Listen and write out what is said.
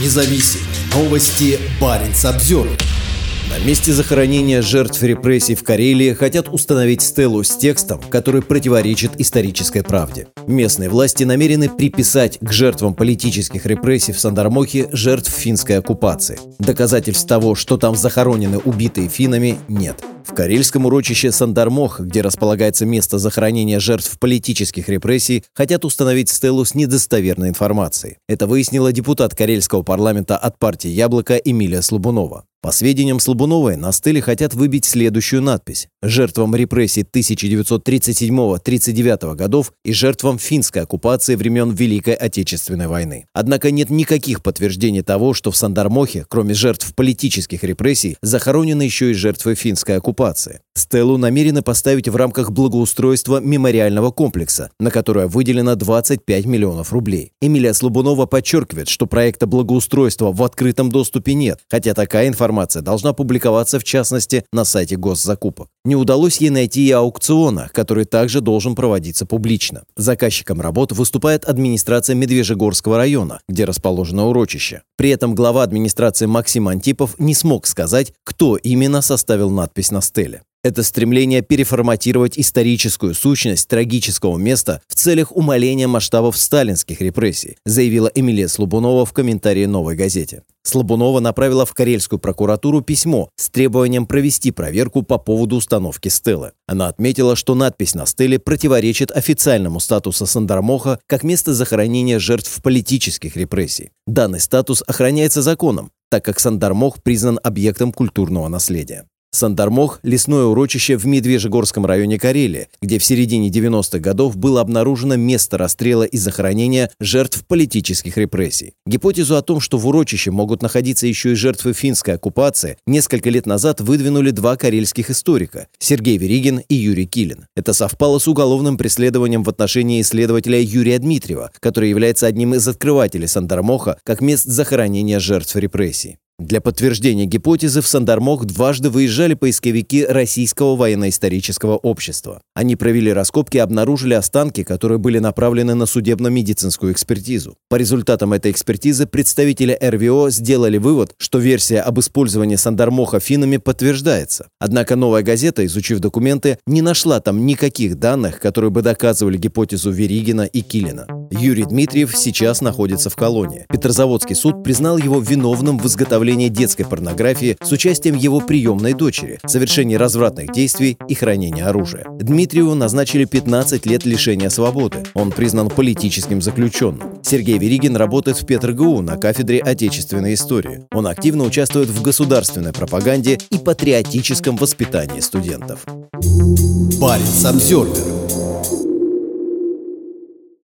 независим. Новости Баренц обзор. На месте захоронения жертв репрессий в Карелии хотят установить стелу с текстом, который противоречит исторической правде. Местные власти намерены приписать к жертвам политических репрессий в Сандармохе жертв финской оккупации. Доказательств того, что там захоронены убитые финами, нет. В карельском урочище Сандармох, где располагается место захоронения жертв политических репрессий, хотят установить стелу с недостоверной информацией. Это выяснила депутат карельского парламента от партии «Яблоко» Эмилия Слабунова. По сведениям Слабуновой, на стеле хотят выбить следующую надпись «Жертвам репрессий 1937-39 годов и жертвам финской оккупации времен Великой Отечественной войны». Однако нет никаких подтверждений того, что в Сандармохе, кроме жертв политических репрессий, захоронены еще и жертвы финской оккупации. Стелу намерены поставить в рамках благоустройства мемориального комплекса, на которое выделено 25 миллионов рублей. Эмилия Слабунова подчеркивает, что проекта благоустройства в открытом доступе нет, хотя такая информация должна публиковаться в частности на сайте госзакупок. Не удалось ей найти и аукциона, который также должен проводиться публично. Заказчиком работ выступает администрация Медвежьегорского района, где расположено урочище. При этом глава администрации Максим Антипов не смог сказать, кто именно составил надпись на стеле. Это стремление переформатировать историческую сущность трагического места в целях умаления масштабов сталинских репрессий, заявила Эмилия Слабунова в комментарии «Новой газете». Слабунова направила в Карельскую прокуратуру письмо с требованием провести проверку по поводу установки стелы. Она отметила, что надпись на стеле противоречит официальному статусу Сандармоха как место захоронения жертв политических репрессий. Данный статус охраняется законом, так как Сандармох признан объектом культурного наследия. Сандармох – лесное урочище в Медвежьегорском районе Карелии, где в середине 90-х годов было обнаружено место расстрела и захоронения жертв политических репрессий. Гипотезу о том, что в урочище могут находиться еще и жертвы финской оккупации, несколько лет назад выдвинули два карельских историка – Сергей Веригин и Юрий Килин. Это совпало с уголовным преследованием в отношении исследователя Юрия Дмитриева, который является одним из открывателей Сандармоха как мест захоронения жертв репрессий. Для подтверждения гипотезы в Сандармох дважды выезжали поисковики Российского военно-исторического общества. Они провели раскопки и обнаружили останки, которые были направлены на судебно-медицинскую экспертизу. По результатам этой экспертизы представители РВО сделали вывод, что версия об использовании Сандармоха финами подтверждается. Однако «Новая газета», изучив документы, не нашла там никаких данных, которые бы доказывали гипотезу Веригина и Килина. Юрий Дмитриев сейчас находится в колонии. Петрозаводский суд признал его виновным в изготовлении детской порнографии с участием его приемной дочери, совершении развратных действий и хранении оружия. Дмитриеву назначили 15 лет лишения свободы. Он признан политическим заключенным. Сергей Веригин работает в ПетрГУ на кафедре отечественной истории. Он активно участвует в государственной пропаганде и патриотическом воспитании студентов. Парень Самсервер